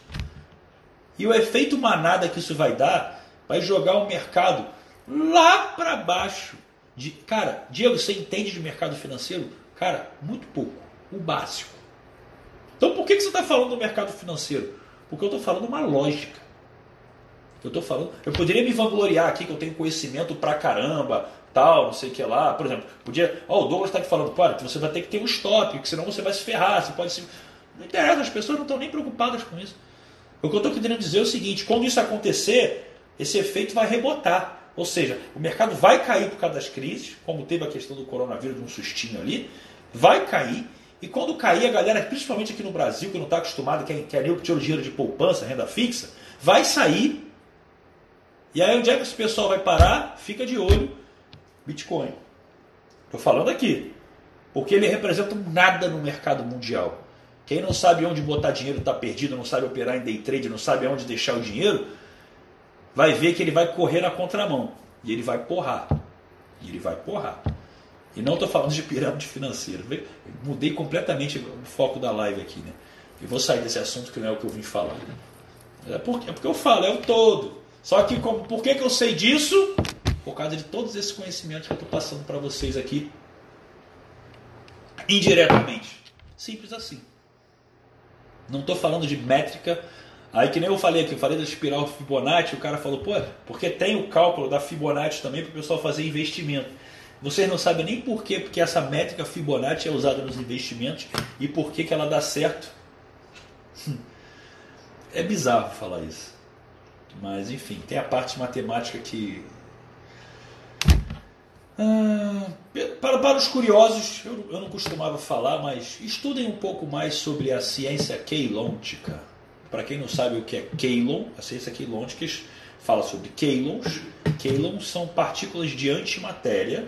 E o efeito manada que isso vai dar vai jogar o mercado lá para baixo. De, cara, Diego, você entende de mercado financeiro? Cara, muito pouco. O básico. Então por que, que você está falando do mercado financeiro? Porque eu estou falando uma lógica. Eu estou falando. Eu poderia me vangloriar aqui que eu tenho conhecimento pra caramba, tal, não sei o que lá. Por exemplo, podia. Ó, oh, o Douglas está aqui falando, cara, você vai ter que ter um stop, porque senão você vai se ferrar, você pode se. Não interessa, as pessoas não estão nem preocupadas com isso. O que eu estou querendo dizer é o seguinte: quando isso acontecer, esse efeito vai rebotar. Ou seja, o mercado vai cair por causa das crises, como teve a questão do coronavírus, de um sustinho ali, vai cair. E quando cair, a galera, principalmente aqui no Brasil, que não está acostumado, que é, que é que tirou dinheiro de poupança, renda fixa, vai sair. E aí onde é que esse pessoal vai parar? Fica de olho. Bitcoin. Estou falando aqui. Porque ele representa nada no mercado mundial. Quem não sabe onde botar dinheiro está perdido, não sabe operar em day trade, não sabe onde deixar o dinheiro, vai ver que ele vai correr na contramão. E ele vai porrar. E ele vai porrar. E não estou falando de pirâmide financeira. Mudei completamente o foco da live aqui. Né? E vou sair desse assunto que não é o que eu vim falar. É porque, é porque eu falo, é o todo. Só que como, por que, que eu sei disso? Por causa de todos esses conhecimentos que eu estou passando para vocês aqui. Indiretamente. Simples assim. Não estou falando de métrica. Aí que nem eu falei aqui, eu falei da espiral Fibonacci, o cara falou, pô, porque tem o cálculo da Fibonacci também para o pessoal fazer investimento. Vocês não sabem nem por quê, porque essa métrica Fibonacci é usada nos investimentos e por que, que ela dá certo. É bizarro falar isso. Mas enfim, tem a parte matemática que ah, para, para os curiosos, eu, eu, não costumava falar, mas estudem um pouco mais sobre a ciência keylôntica. Para quem não sabe o que é keylon, a ciência keylôntica fala sobre keylons. Keylons são partículas de antimatéria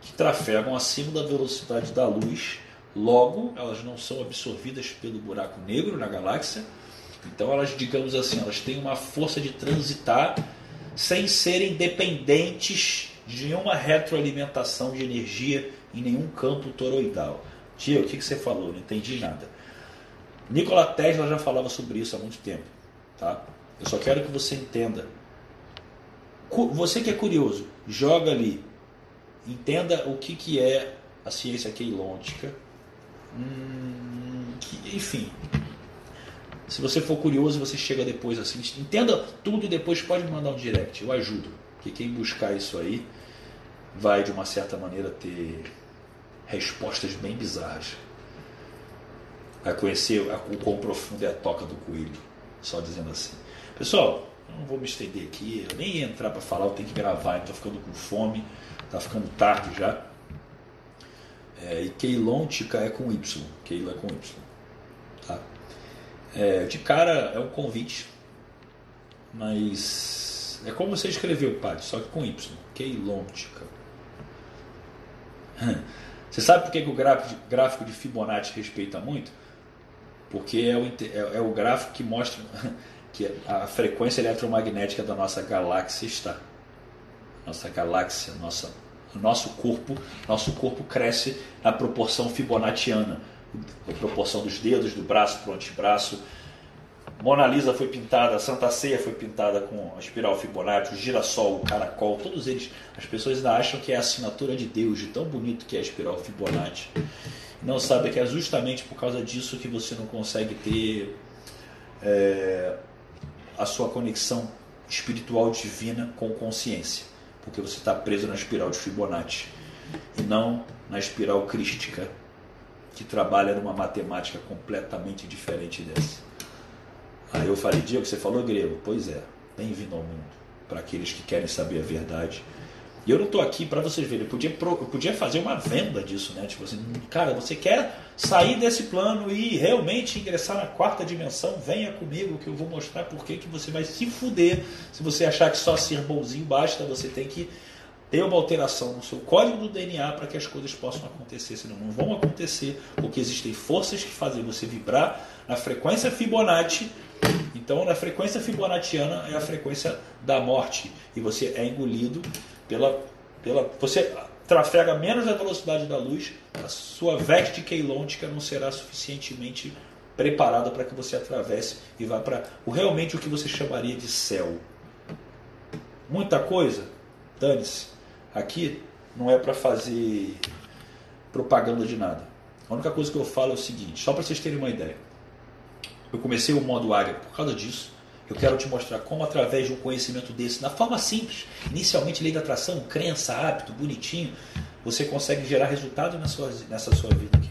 que trafegam acima da velocidade da luz. Logo, elas não são absorvidas pelo buraco negro na galáxia. Então, elas, digamos assim, elas têm uma força de transitar sem serem dependentes de nenhuma retroalimentação de energia em nenhum campo toroidal. Tia, o que, que você falou? Não entendi nada. Nikola Tesla já falava sobre isso há muito tempo. Tá? Eu só quero que você entenda. Você que é curioso, joga ali. Entenda o que, que é a ciência queilôntica. Hum, que, enfim. Se você for curioso, você chega depois assim. Entenda tudo e depois pode me mandar um direct. Eu ajudo. Porque quem buscar isso aí vai, de uma certa maneira, ter respostas bem bizarras. Vai conhecer o quão profundo é a toca do coelho, só dizendo assim. Pessoal, não vou me estender aqui, eu nem ia entrar para falar, eu tenho que gravar, estou ficando com fome, está ficando tarde já. É, e Keilontica é com Y, Keila é com Y. Tá? É, de cara é um convite, mas é como você escreveu, padre, só que com Y, Keilontica. Você sabe por que, o gráfico de Fibonacci respeita muito? Porque é o, é, é o gráfico que mostra que a frequência eletromagnética da nossa galáxia está. Nossa galáxia, nossa, nosso corpo, nosso corpo cresce na proporção fibonacciana, a proporção dos dedos, do braço para o antebraço. Mona Lisa foi pintada, Santa Ceia foi pintada com a espiral Fibonacci, o girassol, o caracol, todos eles. As pessoas ainda acham que é a assinatura de Deus, de tão bonito que é a espiral Fibonacci. Não sabe que é justamente por causa disso que você não consegue ter é, a sua conexão espiritual divina com consciência, porque você está preso na espiral de Fibonacci e não na espiral crística, que trabalha numa matemática completamente diferente dessa. Aí eu falei, Diego, você falou grego? Pois é, bem-vindo ao mundo, para aqueles que querem saber a verdade e eu não estou aqui para vocês verem. Eu podia, eu podia fazer uma venda disso, né? Tipo assim, cara, você quer sair desse plano e realmente ingressar na quarta dimensão? Venha comigo que eu vou mostrar por que você vai se fuder. Se você achar que só ser bonzinho basta, você tem que ter uma alteração no seu código do DNA para que as coisas possam acontecer, senão não vão acontecer, porque existem forças que fazem você vibrar na frequência Fibonacci. Então, na frequência fibonacciana é a frequência da morte e você é engolido pela, pela, você trafega menos a velocidade da luz, a sua veste queilôntica não será suficientemente preparada para que você atravesse e vá para o realmente o que você chamaria de céu. Muita coisa, dane-se. Aqui não é para fazer propaganda de nada. A única coisa que eu falo é o seguinte, só para vocês terem uma ideia. Eu comecei o modo área por causa disso. Eu quero te mostrar como, através de um conhecimento desse, na forma simples, inicialmente lei da atração, crença, hábito, bonitinho, você consegue gerar resultado nessa sua, nessa sua vida aqui.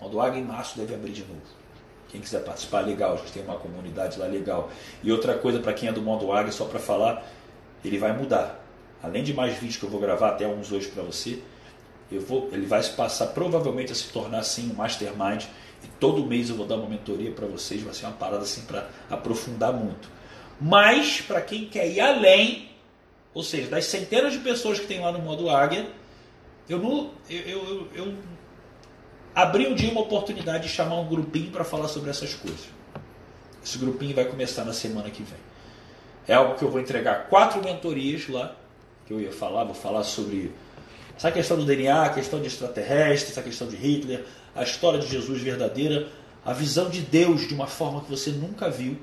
Modo Águia em março deve abrir de novo. Quem quiser participar, legal, a gente tem uma comunidade lá legal. E outra coisa para quem é do modo Águia, só para falar, ele vai mudar. Além de mais vídeos que eu vou gravar, até uns hoje para você, eu vou, ele vai se passar provavelmente a se tornar assim um mastermind e todo mês eu vou dar uma mentoria para vocês, vai ser uma parada assim para aprofundar muito. Mas para quem quer ir além, ou seja, das centenas de pessoas que tem lá no modo Águia, eu, não, eu, eu, eu abri um dia uma oportunidade de chamar um grupinho para falar sobre essas coisas. Esse grupinho vai começar na semana que vem. É algo que eu vou entregar quatro mentorias lá, que eu ia falar, vou falar sobre essa questão do DNA, a questão de extraterrestre, essa questão de Hitler, a história de Jesus verdadeira, a visão de Deus de uma forma que você nunca viu.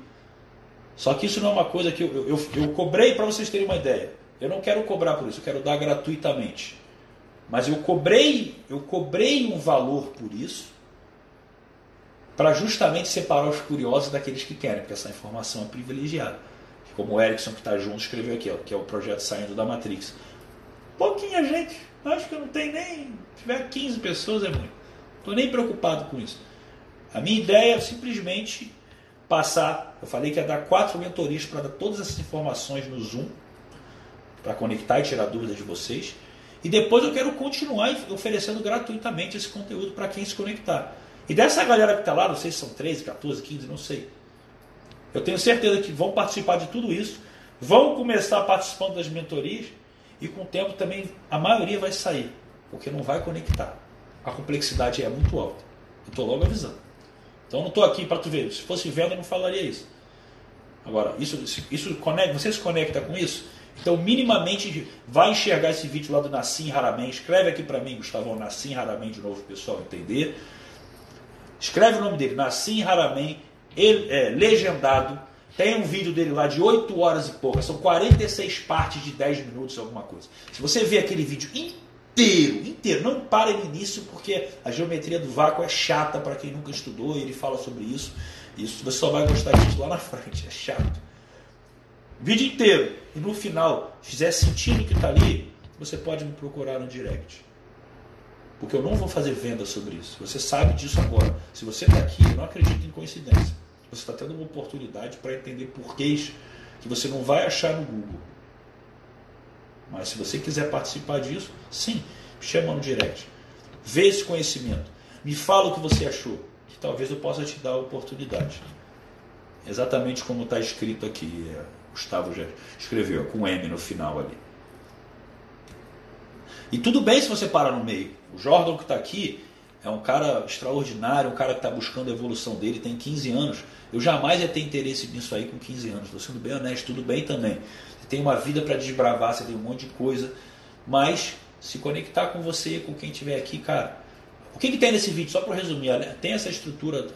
Só que isso não é uma coisa que eu, eu, eu cobrei para vocês terem uma ideia. Eu não quero cobrar por isso, eu quero dar gratuitamente. Mas eu cobrei, eu cobrei um valor por isso para justamente separar os curiosos daqueles que querem, porque essa informação é privilegiada. Como o Erickson que está junto escreveu aqui, ó, que é o projeto Saindo da Matrix. Pouquinha gente, acho que não tem nem. Se tiver 15 pessoas é muito. Estou nem preocupado com isso. A minha ideia é simplesmente passar. Eu falei que ia dar quatro mentorias para dar todas essas informações no Zoom, para conectar e tirar dúvidas de vocês. E depois eu quero continuar oferecendo gratuitamente esse conteúdo para quem se conectar. E dessa galera que está lá, não sei se são 13, 14, 15, não sei. Eu tenho certeza que vão participar de tudo isso, vão começar participando das mentorias e com o tempo também a maioria vai sair, porque não vai conectar a complexidade é muito alta. Eu estou logo avisando. Então não estou aqui para tu ver. Se fosse venda, eu não falaria isso. Agora, isso, isso conecta, você se conecta com isso? Então, minimamente, vai enxergar esse vídeo lá do Nassim Haramen. Escreve aqui para mim, Gustavo, Nassim Haramen de novo, pessoal entender. Escreve o nome dele, Nassim Haramen, ele, é, legendado. Tem um vídeo dele lá de 8 horas e pouca. São 46 partes de 10 minutos, alguma coisa. Se você ver aquele vídeo inteiro, inteiro, inteiro. Não para no início, porque a geometria do vácuo é chata para quem nunca estudou, ele fala sobre isso. Isso você só vai gostar disso lá na frente, é chato. Vídeo inteiro. E no final, fizer sentido que está ali, você pode me procurar no direct. Porque eu não vou fazer venda sobre isso. Você sabe disso agora. Se você está aqui, eu não acredito em coincidência. Você está tendo uma oportunidade para entender porquês que você não vai achar no Google. Mas se você quiser participar disso, sim, chama no direct. Vê esse conhecimento. Me fala o que você achou, que talvez eu possa te dar a oportunidade. Exatamente como está escrito aqui, é, Gustavo já escreveu, com M no final ali. E tudo bem se você parar no meio. O Jordan que está aqui é um cara extraordinário, um cara que está buscando a evolução dele, tem 15 anos. Eu jamais ia ter interesse nisso aí com 15 anos. Estou sendo bem honesto, tudo bem também. Você tem uma vida para desbravar, você tem um monte de coisa. Mas se conectar com você, com quem estiver aqui, cara. O que, que tem nesse vídeo? Só para resumir, tem essa estrutura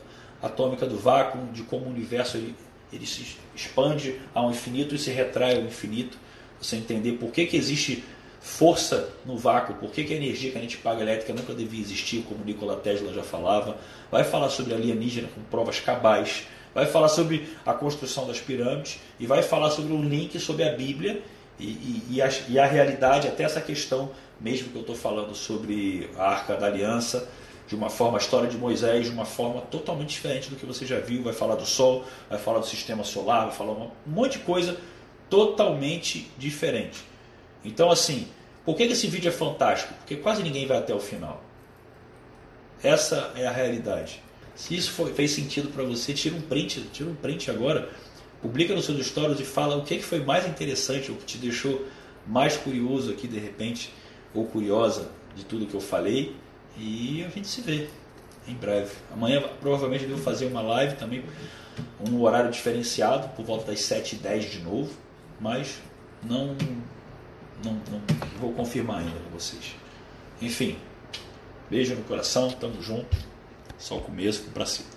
atômica do vácuo, de como o universo ele, ele se expande ao infinito e se retrai ao infinito. Você entender por que, que existe força no vácuo, por que, que a energia que a gente paga elétrica nunca devia existir, como Nikola Tesla já falava. Vai falar sobre alienígena com provas cabais. Vai falar sobre a construção das pirâmides e vai falar sobre um link sobre a Bíblia e, e, e, a, e a realidade, até essa questão, mesmo que eu estou falando sobre a Arca da Aliança, de uma forma, a história de Moisés, de uma forma totalmente diferente do que você já viu. Vai falar do Sol, vai falar do sistema solar, vai falar um monte de coisa totalmente diferente. Então, assim, por que esse vídeo é fantástico? Porque quase ninguém vai até o final. Essa é a realidade. Se isso foi, fez sentido para você, tira um print, tira um print agora, publica nos seus stories e fala o que foi mais interessante, o que te deixou mais curioso aqui de repente, ou curiosa de tudo que eu falei. E a gente se vê em breve. Amanhã provavelmente eu devo fazer uma live também, um horário diferenciado, por volta das 7h10 de novo, mas não, não, não vou confirmar ainda com vocês. Enfim, beijo no coração, tamo junto. Só o começo, pra cima.